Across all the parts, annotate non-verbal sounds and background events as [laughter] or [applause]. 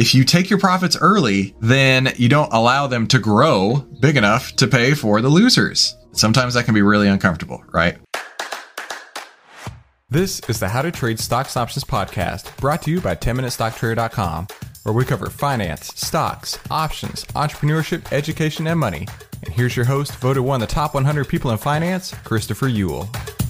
if you take your profits early, then you don't allow them to grow big enough to pay for the losers. Sometimes that can be really uncomfortable, right? This is the How to Trade Stocks Options podcast, brought to you by 10MinuteStockTrader.com, where we cover finance, stocks, options, entrepreneurship, education, and money. And here's your host, voted one of the top 100 people in finance, Christopher Uhl.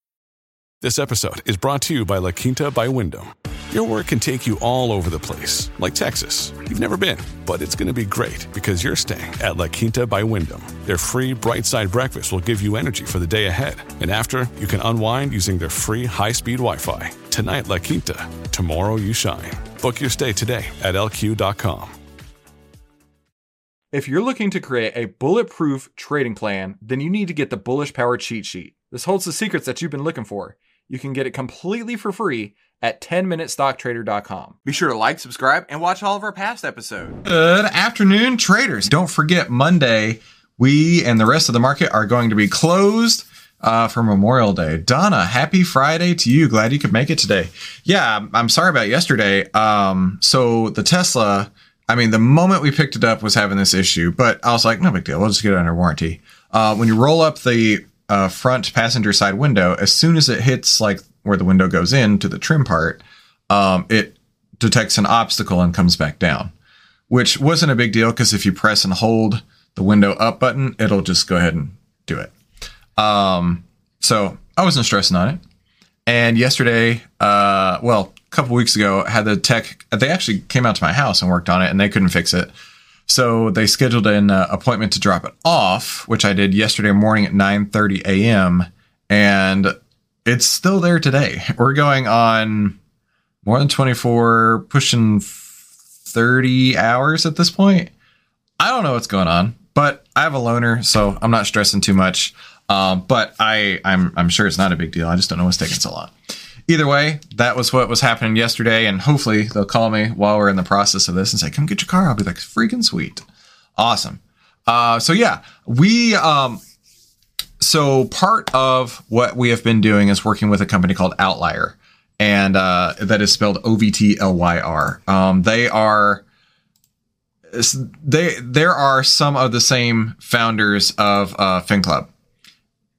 This episode is brought to you by La Quinta by Wyndham. Your work can take you all over the place, like Texas. You've never been, but it's going to be great because you're staying at La Quinta by Wyndham. Their free bright side breakfast will give you energy for the day ahead. And after, you can unwind using their free high speed Wi Fi. Tonight, La Quinta. Tomorrow, you shine. Book your stay today at lq.com. If you're looking to create a bulletproof trading plan, then you need to get the Bullish Power cheat sheet. This holds the secrets that you've been looking for. You can get it completely for free at 10minutestocktrader.com. Be sure to like, subscribe, and watch all of our past episodes. Good afternoon, traders. Don't forget, Monday, we and the rest of the market are going to be closed uh, for Memorial Day. Donna, happy Friday to you. Glad you could make it today. Yeah, I'm- I'm sorry about yesterday. Um, so the Tesla, I mean, the moment we picked it up was having this issue, but I was like, no big deal. We'll just get it under warranty. Uh, when you roll up the uh, front passenger side window, as soon as it hits like where the window goes in to the trim part, um, it detects an obstacle and comes back down, which wasn't a big deal because if you press and hold the window up button, it'll just go ahead and do it. Um, so I wasn't stressing on it. And yesterday, uh, well, a couple weeks ago, I had the tech. They actually came out to my house and worked on it, and they couldn't fix it. So they scheduled an uh, appointment to drop it off, which I did yesterday morning at 9:30 a.m. And it's still there today. We're going on more than 24, pushing 30 hours at this point. I don't know what's going on, but I have a loaner, so I'm not stressing too much. Um, but I, I'm, I'm sure it's not a big deal. I just don't know what's taking so long. Either way, that was what was happening yesterday, and hopefully they'll call me while we're in the process of this and say, "Come get your car." I'll be like, "Freaking sweet, awesome." Uh, so yeah, we um, so part of what we have been doing is working with a company called OVTLYR, and uh, that is spelled O V T L Y R. Um, they are they there are some of the same founders of uh, FinClub.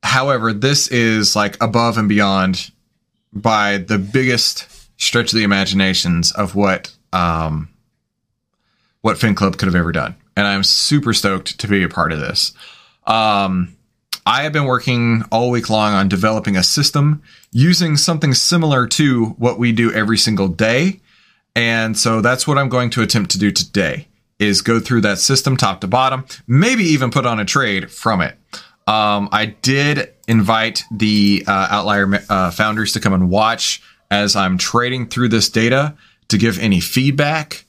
However, this is like above and beyond by the biggest stretch of the imaginations of what um, what FinClub could have ever done, and I'm super stoked to be a part of this. Um, I have been working all week long on developing a system using something similar to what we do every single day. And so that's what I'm going to attempt to do today is go through that system top to bottom, maybe even put on a trade from it. Um, I did invite the uh, OVTLYR uh, founders to come and watch as I'm trading through this data to give any feedback.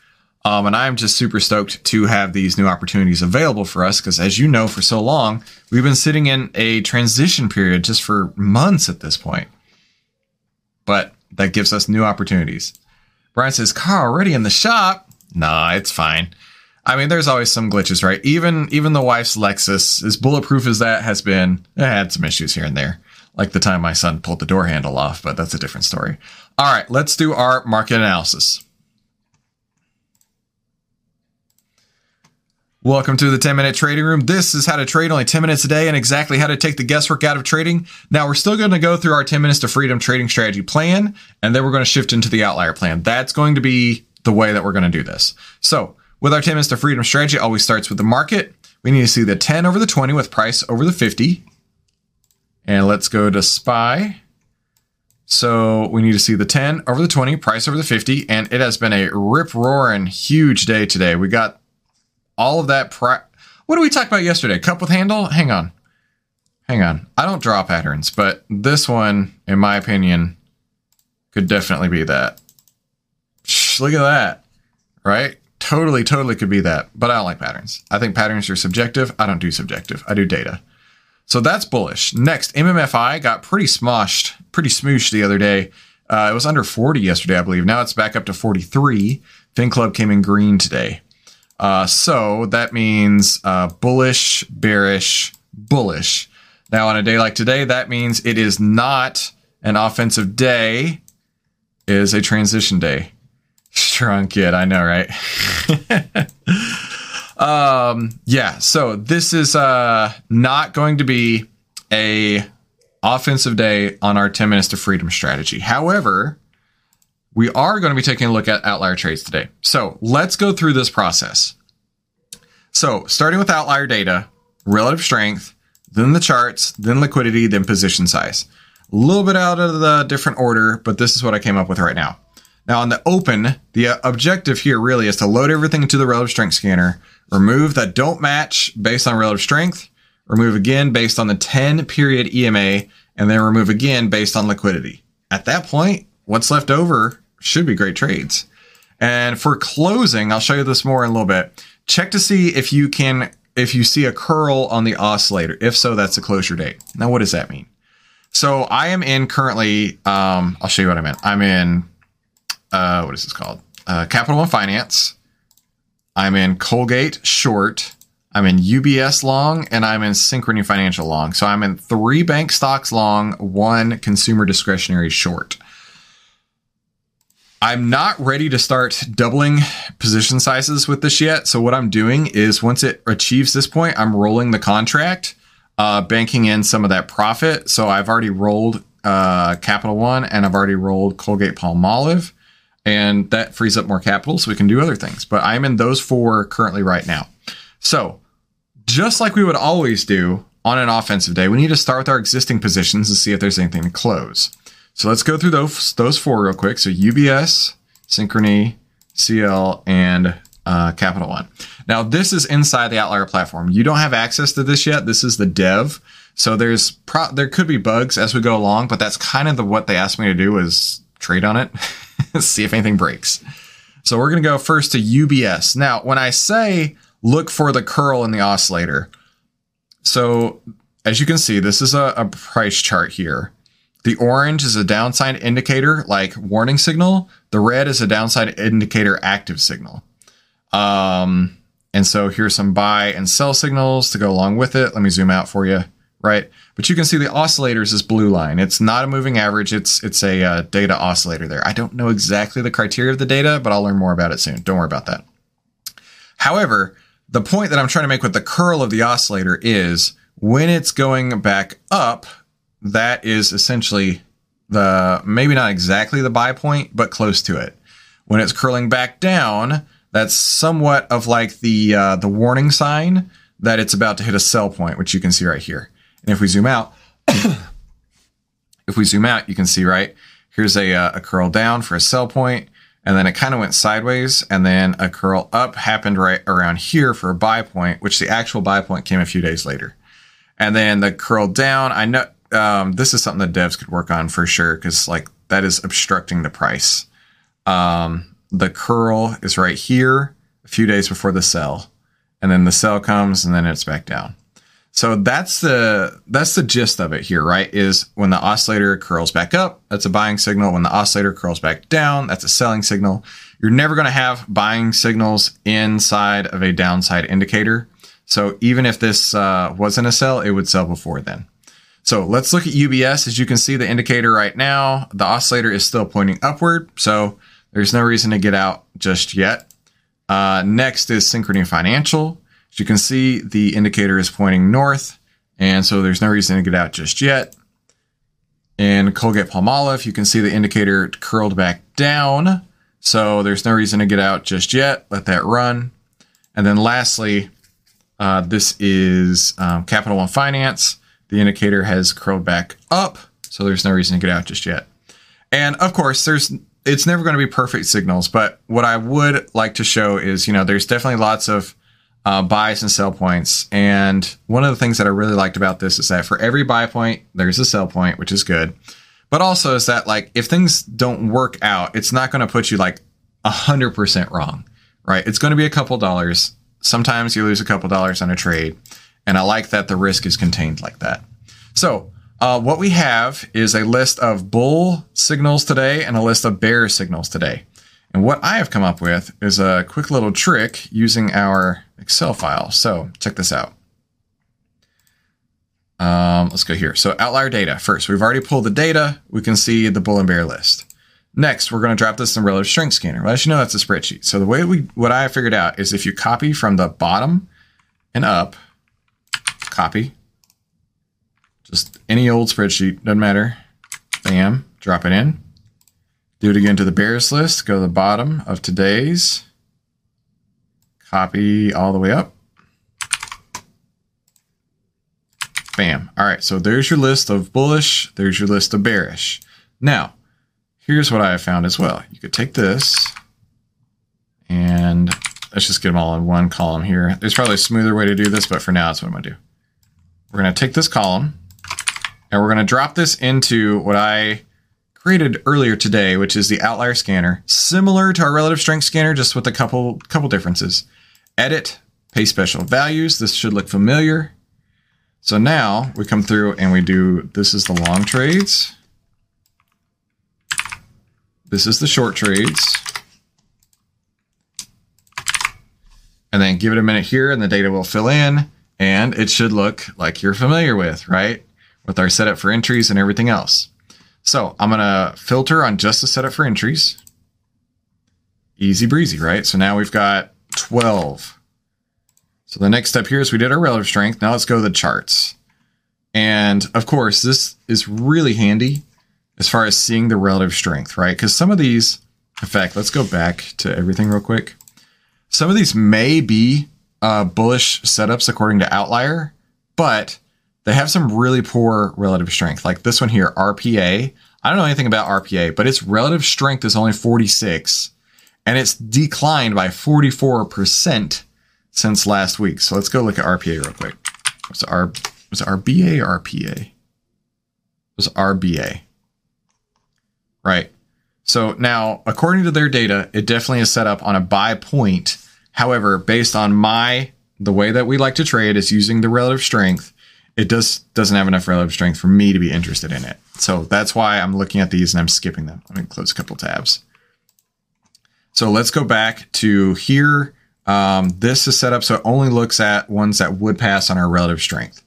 Um, and I'm just super stoked to have these new opportunities available for us because, as you know, for so long, we've been sitting in a transition period just for months at this point. But that gives us new opportunities. Brian says, car already in the shop? Nah, it's fine. I mean, there's always some glitches, right? Even even the wife's Lexus, as bulletproof as that has been, it had some issues here and there. Like the time my son pulled the door handle off, but that's a different story. All right, let's do our market analysis. Welcome to the 10 minute trading room. This is how to trade only 10 minutes a day and exactly how to take the guesswork out of trading. Now, we're still going to go through our 10 minutes to freedom trading strategy plan, and then we're going to shift into the outlier plan. That's going to be the way that we're going to do this. So, with our 10 minutes to freedom strategy, always starts with the market. We need to see the 10 over the 20 with price over the 50. And let's go to SPY. So we need to see the 10 over the 20, price over the 50, and it has been a rip roaring huge day today. We got all of that. Pri- what did we talk about yesterday? Cup with handle? Hang on. Hang on. I don't draw patterns, but this one, in my opinion, could definitely be that. Shh, look at that. Right? Totally, totally could be that. But I don't like patterns. I think patterns are subjective. I don't do subjective. I do data. So that's bullish. Next, MMFI got pretty smoshed, pretty smooshed the other day. Uh, it was under 40 yesterday, I believe. Now it's back up to 43. Fin Club came in green today. Uh, so that means uh, bullish, bearish, bullish. Now, on a day like today, that means it is not an offensive day, it is a transition day. Strong kid, I know, right? [laughs] um, yeah, so this is uh, not going to be a offensive day on our 10 minutes to freedom strategy. However, we are going to be taking a look at outlier trades today. So let's go through this process. So starting with outlier data, relative strength, then the charts, then liquidity, then position size. A little bit out of the different order, but this is what I came up with right now. Now on the open, the objective here really is to load everything into the relative strength scanner, remove that don't match based on relative strength, remove again based on the 10 period EMA, and then remove again based on liquidity. At that point, what's left over should be great trades. And for closing, I'll show you this more in a little bit. Check to see if you can if you see a curl on the oscillator. If so, that's a closure date. Now, what does that mean? So I am in currently. Um, I'll show you what I'm in. I'm in. Uh, what is this called? Uh, Capital One Finance. I'm in Colgate short. I'm in UBS long, and I'm in Synchrony Financial long. So I'm in three bank stocks long, one consumer discretionary short. I'm not ready to start doubling position sizes with this yet. So what I'm doing is once it achieves this point, I'm rolling the contract, uh, banking in some of that profit. So I've already rolled uh, Capital One and I've already rolled Colgate Palmolive, and that frees up more capital so we can do other things. But I'm in those four currently right now. So just like we would always do on an offensive day, we need to start with our existing positions and see if there's anything to close. So let's go through those those four real quick. So UBS, Synchrony, CL, and uh, Capital One. Now this is inside the OVTLYR platform. You don't have access to this yet. This is the dev. So there's pro- there could be bugs as we go along, but that's kind of the what they asked me to do is trade on it, [laughs] [laughs] see if anything breaks. So we're gonna go first to UBS. Now when I say look for the curl in the oscillator, so as you can see, this is a, a price chart here. The orange is a downside indicator, like warning signal. The red is a downside indicator, active signal. Um, and so here's some buy and sell signals to go along with it. Let me zoom out for you, right? But you can see the oscillators is blue line. It's not a moving average. It's it's a uh, data oscillator there. I don't know exactly the criteria of the data, but I'll learn more about it soon. Don't worry about that. However, the point that I'm trying to make with the curl of the oscillator is when it's going back up, that is essentially the maybe not exactly the buy point, but close to it. When it's curling back down, that's somewhat of like the uh, the warning sign that it's about to hit a sell point, which you can see right here. And if we zoom out, [coughs] if we zoom out, you can see right here's a uh, a curl down for a sell point, and then it kind of went sideways, and then a curl up happened right around here for a buy point, which the actual buy point came a few days later. And then the curl down, I know um, this is something that devs could work on for sure because like that is obstructing the price. Um, the curl is right here a few days before the sell, and then the sell comes and then it's back down. So that's the that's the gist of it here, right? Is when the oscillator curls back up, that's a buying signal. When the oscillator curls back down, that's a selling signal. You're never going to have buying signals inside of a downside indicator. So even if this uh, wasn't a sell, it would sell before then. So let's look at UBS. As you can see, the indicator right now, the oscillator is still pointing upward. So there's no reason to get out just yet. Uh, next is Synchrony Financial. As you can see, the indicator is pointing north, and so there's no reason to get out just yet. In Colgate Palmolive, you can see the indicator curled back down, so there's no reason to get out just yet. Let that run. And then lastly, uh, this is um, Capital One Finance. The indicator has curled back up, so there's no reason to get out just yet. And of course, there's it's never going to be perfect signals, but what I would like to show is, you know, there's definitely lots of uh, buys and sell points. And one of the things that I really liked about this is that for every buy point, there's a sell point, which is good. But also is that like if things don't work out, it's not going to put you like a hundred percent wrong, right? It's going to be a couple dollars. Sometimes you lose a couple dollars on a trade, and I like that the risk is contained like that. So uh, what we have is a list of bull signals today and a list of bear signals today. And what I have come up with is a quick little trick using our Excel file. So check this out. Um, let's go here. So outlier data first. We've already pulled the data. We can see the bull and bear list. Next, we're going to drop this in relative strength scanner. Well, as you know, that's a spreadsheet. So the way we, what I figured out is if you copy from the bottom and up, copy, just any old spreadsheet, doesn't matter. Bam, drop it in. Do it again to the bears list. Go to the bottom of today's. Copy all the way up. Bam. All right, so there's your list of bullish. There's your list of bearish. Now, here's what I have found as well. You could take this and let's just get them all in one column here. There's probably a smoother way to do this, but for now, that's what I'm to do. We're to take this column and we're to drop this into what I created earlier today, which is the outlier scanner, similar to our relative strength scanner, just with a couple couple differences. Edit, paste special values. This should look familiar. So now we come through and we do, this is the long trades. This is the short trades. And then give it a minute here and the data will fill in and it should look like you're familiar with, right? With our setup for entries and everything else. So I'm going to filter on just the setup for entries. Easy breezy, right? So now we've got 12. So the next step here is we did our relative strength. Now let's go to the charts. And of course, this is really handy as far as seeing the relative strength, right? Because some of these, in fact, let's go back to everything real quick. Some of these may be uh, bullish setups according to OVTLYR, but they have some really poor relative strength. Like this one here, RPA. I don't know anything about RPA, but its relative strength is only 46 and it's declined by 44% since last week. So let's go look at RPA real quick. Was R, was RBA RPA? It was RBA. Right. So now, according to their data, it definitely is set up on a buy point. However, based on my the way that we like to trade is using the relative strength, it does doesn't have enough relative strength for me to be interested in it. So that's why I'm looking at these and I'm skipping them. Let me close a couple tabs. So let's go back to here. Um, this is set up so it only looks at ones that would pass on our relative strength.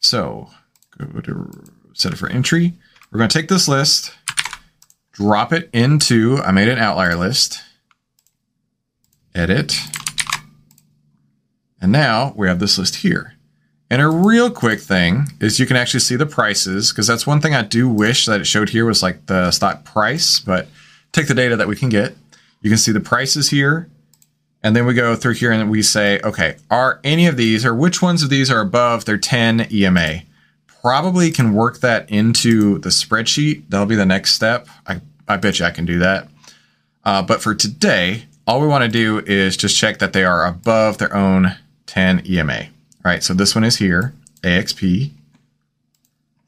So go to set it for entry. We're going to take this list, drop it into, I made an outlier list, edit, and now we have this list here. And a real quick thing is you can actually see the prices because that's one thing I do wish that it showed here was like the stock price, but take the data that we can get. You can see the prices here. And then we go through here and we say, okay, are any of these or which ones of these are above their 10 EMA? Probably can work that into the spreadsheet. That'll be the next step. I, I bet you I can do that. Uh, but for today, all we want to do is just check that they are above their own 10 EMA. Right, so this one is here, AXP.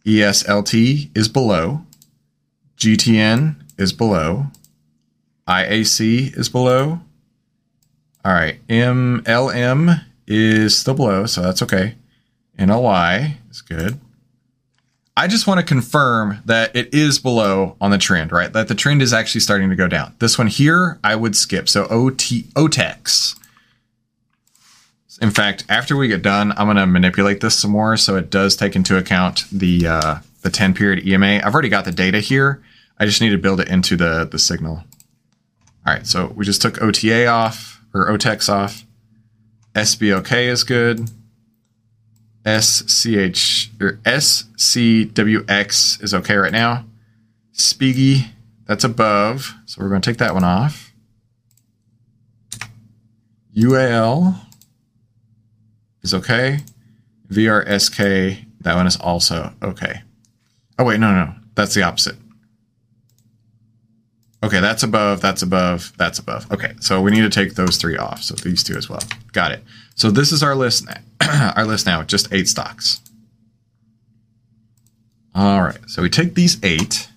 ESLT is below. GTN is below. IAC is below. All right, MLM is still below, so that's okay. NLY is good. I just want to confirm that it is below on the trend, right? That the trend is actually starting to go down. This one here, I would skip. So OT OTEX in fact, after we get done, I'm going to manipulate this some more so it does take into account the uh, the 10 period EMA. I've already got the data here. I just need to build it into the the signal. All right, so we just took OTA off or OTEX off. SBOK is good. SCH or SCWX is okay right now. Spiegel, that's above. So we're going to take that one off. UAL is okay. VRSK, that one is also okay. Oh, wait, no, no. That's the opposite. Okay, that's above, that's above, that's above. Okay, so we need to take those three off. So these two as well. Got it. So this is our list now. [clears throat] our list now, just eight stocks. All right, so we take these eight.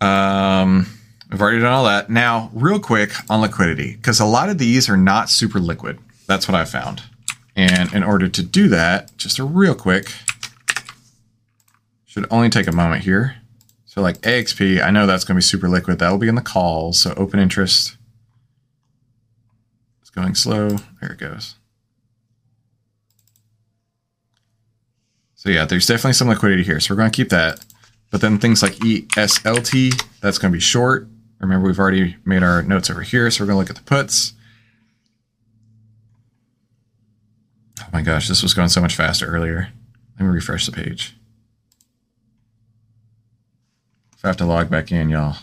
Um, we've already done all that. Now, real quick on liquidity, because a lot of these are not super liquid. That's what I found. And in order to do that, just a real quick, should only take a moment here. So like AXP, I know that's going to be super liquid. That will be in the calls. So open interest. It's going slow. There it goes. So yeah, there's definitely some liquidity here. So we're going to keep that. But then things like ESLT, that's going to be short. Remember, we've already made our notes over here. So we're going to look at the puts. Oh my gosh, this was going so much faster earlier. Let me refresh the page. If I have to log back in, y'all,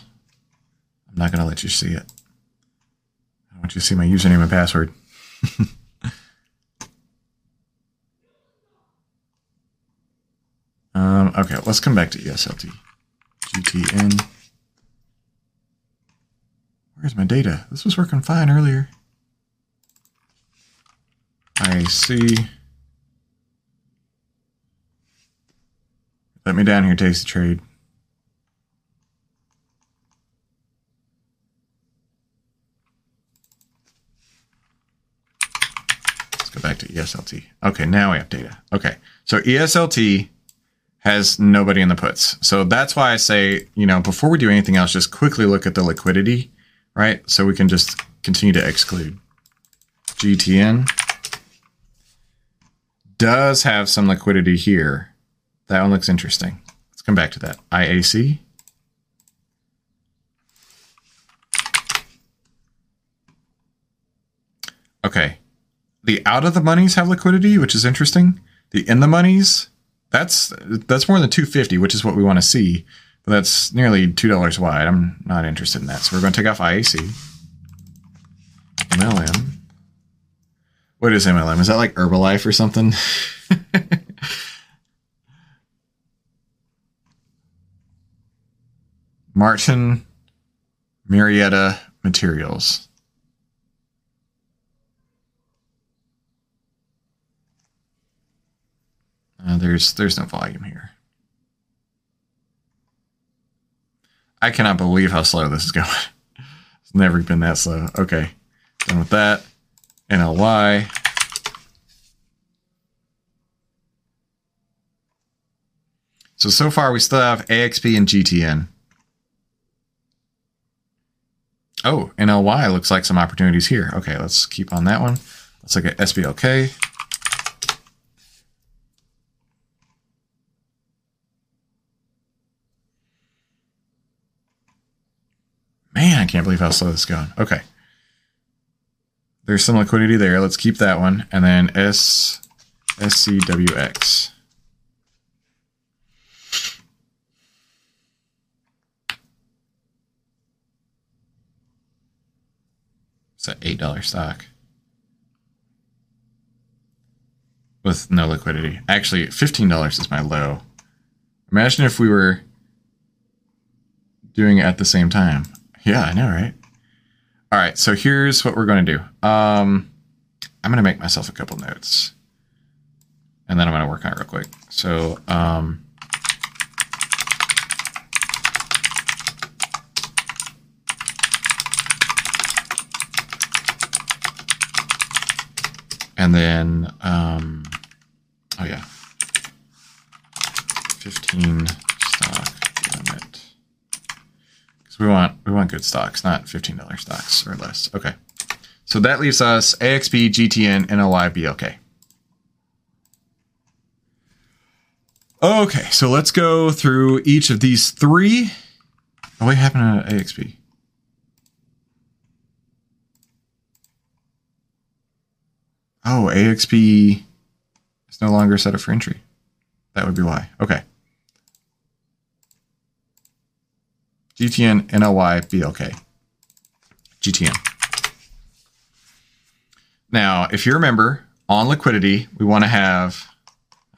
I'm not going to let you see it. I don't want you to see my username and password. [laughs] um, okay, let's come back to ESLT. GTN. Where's my data? This was working fine earlier. I see. Let me down here, Tasty Trade. Let's go back to ESLT. Okay, now we have data. Okay, so ESLT has nobody in the puts. So that's why I say, you know, before we do anything else, just quickly look at the liquidity, right? So we can just continue to exclude. GTN does have some liquidity here. That one looks interesting. Let's come back to that. IAC. Okay. The out of the monies have liquidity, which is interesting. The in the monies, that's that's more than 250, which is what we want to see. But that's nearly two dollars wide. I'm not interested in that. So we're going to take off IAC. MLM. What is MLM? Is that like Herbalife or something? [laughs] Martin Marietta Materials. Uh, there's there's no volume here. I cannot believe how slow this is going. [laughs] it's never been that slow. Okay, done with that. NLY. So, so far we still have AXP and GTN. Oh, NLY looks like some opportunities here. Okay, let's keep on that one. Let's look at SBLK. Man, I can't believe how slow this is going. Okay. There's some liquidity there. Let's keep that one. And then S SCWX. It's an $8 stock. With no liquidity. Actually, $15 is my low. Imagine if we were doing it at the same time. Yeah, I know, right? All right, so here's what we're going to do. Um, I'm going to make myself a couple notes, and then I'm going to work on it real quick. So, um, and then, um, oh yeah, 15 stock limit we want we want good stocks, not fifteen dollar stocks or less. Okay, so that leaves us AXP, GTN, NLY, BLK. Okay, so let's go through each of these three. Oh, what happened to AXP? Oh, AXP is no longer set up for entry. That would be why. Okay. GTN, NLY, BLK. GTN. Now, if you remember, on liquidity, we want to have,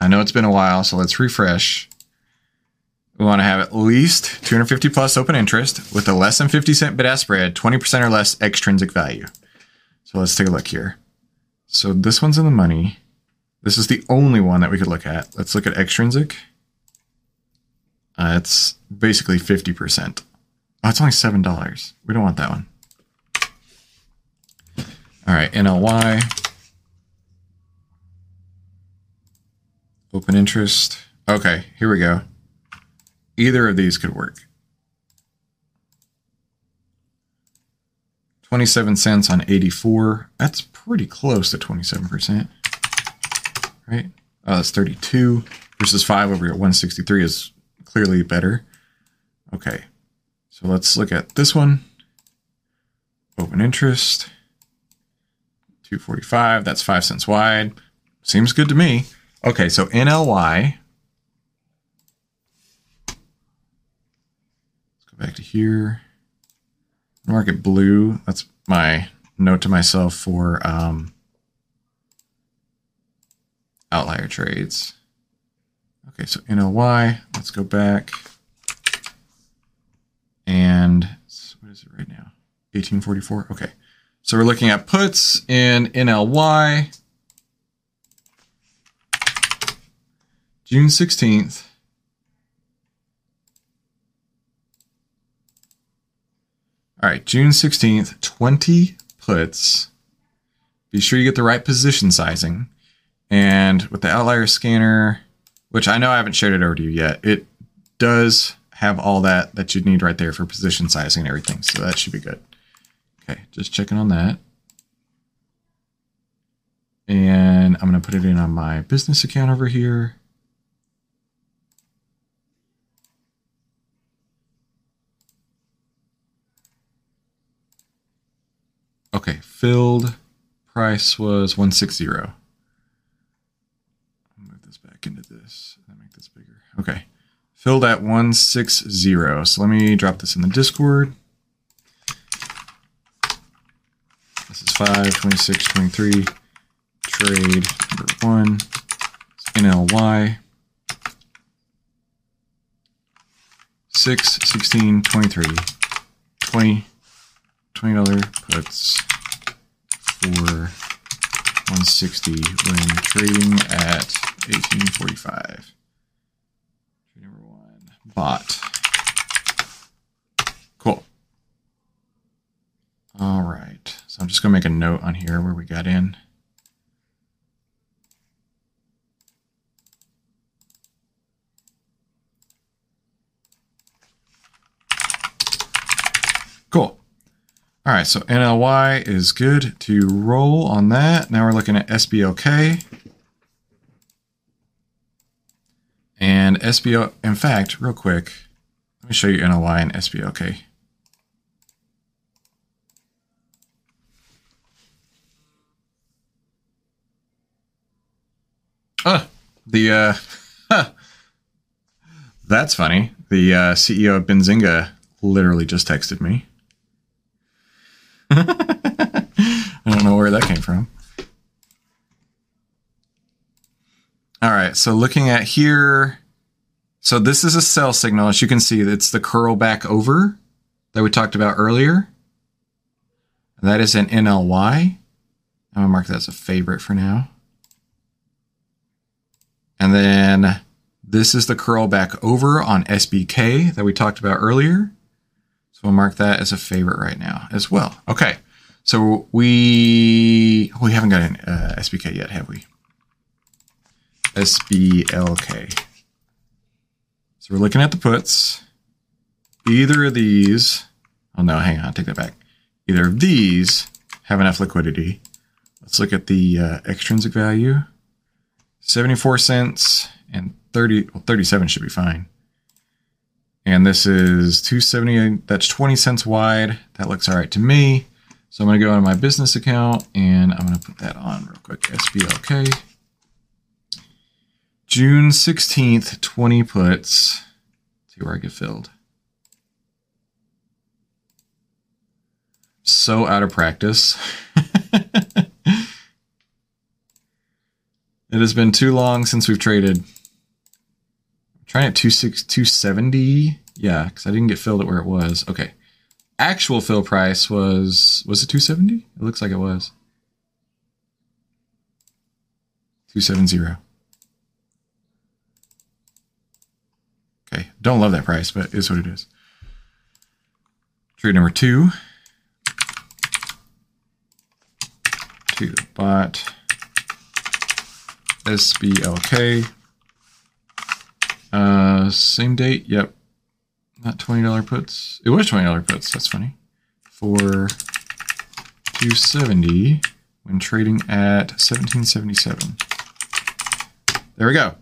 I know it's been a while, so let's refresh. We want to have at least 250 plus open interest with a less than 50 cent bid ask spread, 20% or less extrinsic value. So let's take a look here. So this one's in the money. This is the only one that we could look at. Let's look at extrinsic. Uh, it's basically 50%. Oh, it's only $7. We don't want that one. All right, NLY. Open interest. Okay, here we go. Either of these could work. 27 cents on 84. That's pretty close to 27%. Right? Oh, that's 32 versus 5 over at 163 is clearly better. Okay. So let's look at this one. Open interest. 245. That's 5 cents wide. Seems good to me. Okay, so NLY. Let's go back to here. Market blue. That's my note to myself for um, outlier trades. Okay, so NLY. Let's go back. And what is it right now? 1844. Okay. So we're looking at puts in NLY. June 16th. All right, June 16th, 20 puts. Be sure you get the right position sizing. And with the outlier scanner, which I know I haven't shared it over to you yet, it does have all that that you'd need right there for position sizing and everything. So that should be good. Okay, just checking on that. And I'm going to put it in on my business account over here. Okay, filled price was 160. I'll move this back into this and make this bigger. Okay, filled at 160. So let me drop this in the Discord. This is 5, 26, 23. Trade number one. NLY. 6, 16, 23. 20. $20 puts for 160 when trading at 1845. Bot. Cool. All right. So I'm just going to make a note on here where we got in. Cool. All right, so NLY is good to roll on that. Now we're looking at SBLK. And SBO, in fact, real quick, let me show you NLY and SBLK. Oh, the, uh, [laughs] that's funny. The uh, CEO of Benzinga literally just texted me. [laughs] I don't know where that came from. All right, so looking at here, so this is a sell signal. As you can see, it's the curl back over that we talked about earlier. That is an NLY. I'm gonna mark that as a favorite for now. And then this is the curl back over on SBK that we talked about earlier. So we'll mark that as a favorite right now as well. Okay. So we we haven't got an uh, SBK yet, have we? SBLK. So we're looking at the puts. Either of these, oh no, hang on, take that back. Either of these have enough liquidity. Let's look at the uh, extrinsic value. 74 cents and 30, well, 37 should be fine. And this is 270, that's 20 cents wide. That looks all right to me. So I'm to go into my business account and I'm to put that on real quick. SBLK. June 16th, 20 puts. See where I get filled. So out of practice. [laughs] it has been too long since we've traded. I'm trying at 270. Yeah, because I didn't get filled at where it was. Okay actual fill price was was it 270 it looks like it was 270 okay don't love that price but is what it is trade number two two bot sblk uh same date yep not $20 puts. It was $20 puts. That's funny. For 270 when trading at 1777. There we go.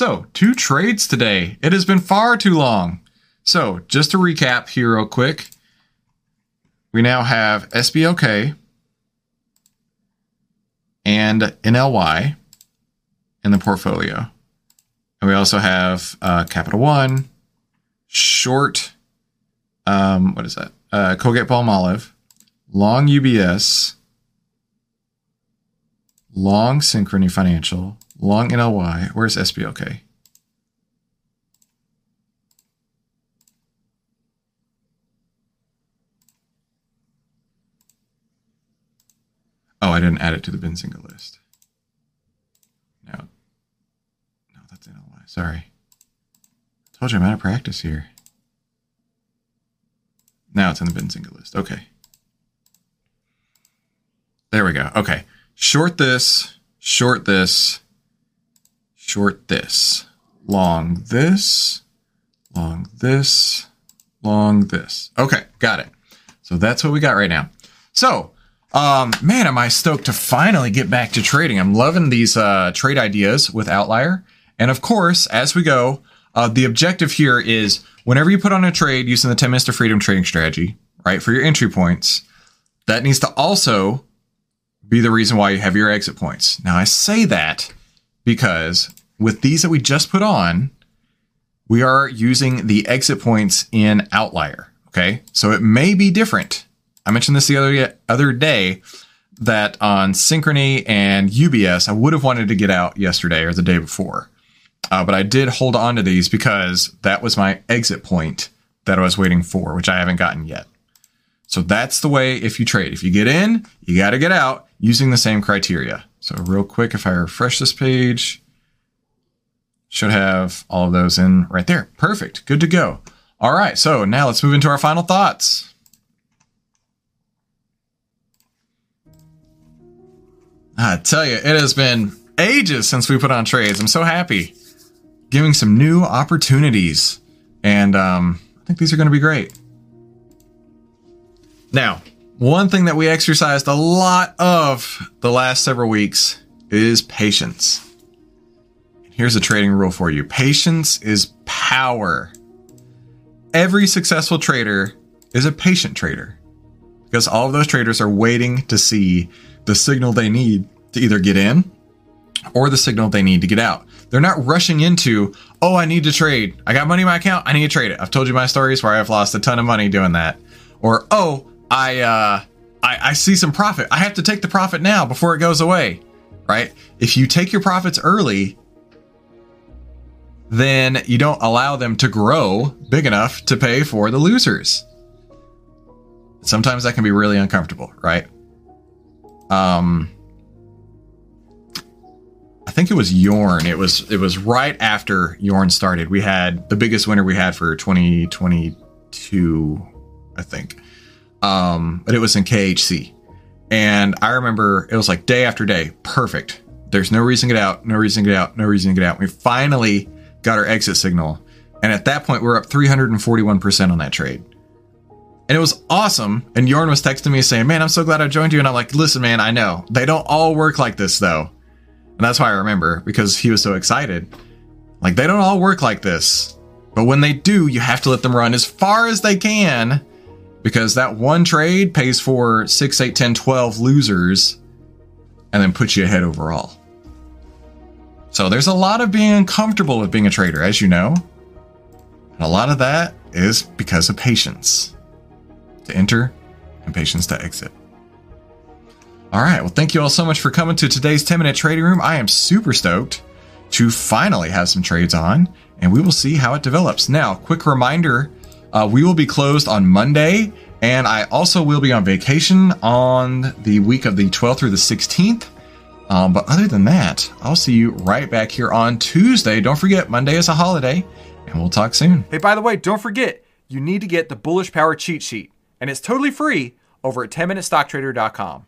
So, two trades today. It has been far too long. So, just to recap here real quick, we now have SBLK and NLY in the portfolio. And we also have uh, Capital One, short, um, what is that? Uh, Colgate Palmolive, long UBS, long Synchrony Financial, long NLY. Where's SBLK? Oh, I didn't add it to the Benzinga list. No. No, that's NLY. Sorry. Told you I'm out of practice here. Now it's in the Benzinga list. Okay. There we go. Okay. Short this, short this, short this, long this, long this, long this. Okay, got it. So that's what we got right now. So, um, man, am I stoked to finally get back to trading. I'm loving these uh, trade ideas with OVTLYR. And of course, as we go, uh, the objective here is whenever you put on a trade using the 10 minutes to freedom trading strategy, right, for your entry points, that needs to also be the reason why you have your exit points. Now, I say that because with these that we just put on, we are using the exit points in OVTLYR. Okay. So it may be different. I mentioned this the other, other day that on Synchrony and UBS, I would have wanted to get out yesterday or the day before. Uh, but I did hold on to these because that was my exit point that I was waiting for, which I haven't gotten yet. So that's the way if you trade. If you get in, you got to get out using the same criteria. So real quick, if I refresh this page, should have all of those in right there. Perfect. Good to go. All right. So now let's move into our final thoughts. I tell you, it has been ages since we put on trades. I'm so happy giving some new opportunities. And um, I think these are going to be great. Now, one thing that we exercised a lot of the last several weeks is patience. Here's a trading rule for you patience is power. Every successful trader is a patient trader because all of those traders are waiting to see the signal they need to either get in or the signal they need to get out. They're not rushing into, oh, I need to trade. I got money in my account. I need to trade it. I've told you my stories where I've lost a ton of money doing that. Or, oh, I, uh, I, I see some profit. I have to take the profit now before it goes away, right? If you take your profits early, then you don't allow them to grow big enough to pay for the losers. Sometimes that can be really uncomfortable, right? Um, I think it was Yorn. It was it was right after Yorn started. We had the biggest winner we had for 2022, I think. Um, but it was in KHC. And I remember it was like day after day, perfect. There's no reason to get out, no reason to get out, no reason to get out. We finally got our exit signal. And at that point, we we're up 341% on that trade. And it was awesome. And Yorn was texting me saying, Man, I'm so glad I joined you. And I'm like, Listen, man, I know. They don't all work like this, though. And that's why I remember because he was so excited. Like, they don't all work like this. But when they do, you have to let them run as far as they can because that one trade pays for 6, 8, 10, 12 losers and then puts you ahead overall. So there's a lot of being uncomfortable with being a trader, as you know. And a lot of that is because of patience to enter and patience to exit. All right. Well, thank you all so much for coming to today's 10 minute trading room. I am super stoked to finally have some trades on, and we will see how it develops. Now, quick reminder uh, we will be closed on Monday, and I also will be on vacation on the week of the 12th through the 16th. Um, but other than that, I'll see you right back here on Tuesday. Don't forget, Monday is a holiday, and we'll talk soon. Hey, by the way, don't forget, you need to get the Bullish Power cheat sheet, and it's totally free over at 10minutestocktrader.com.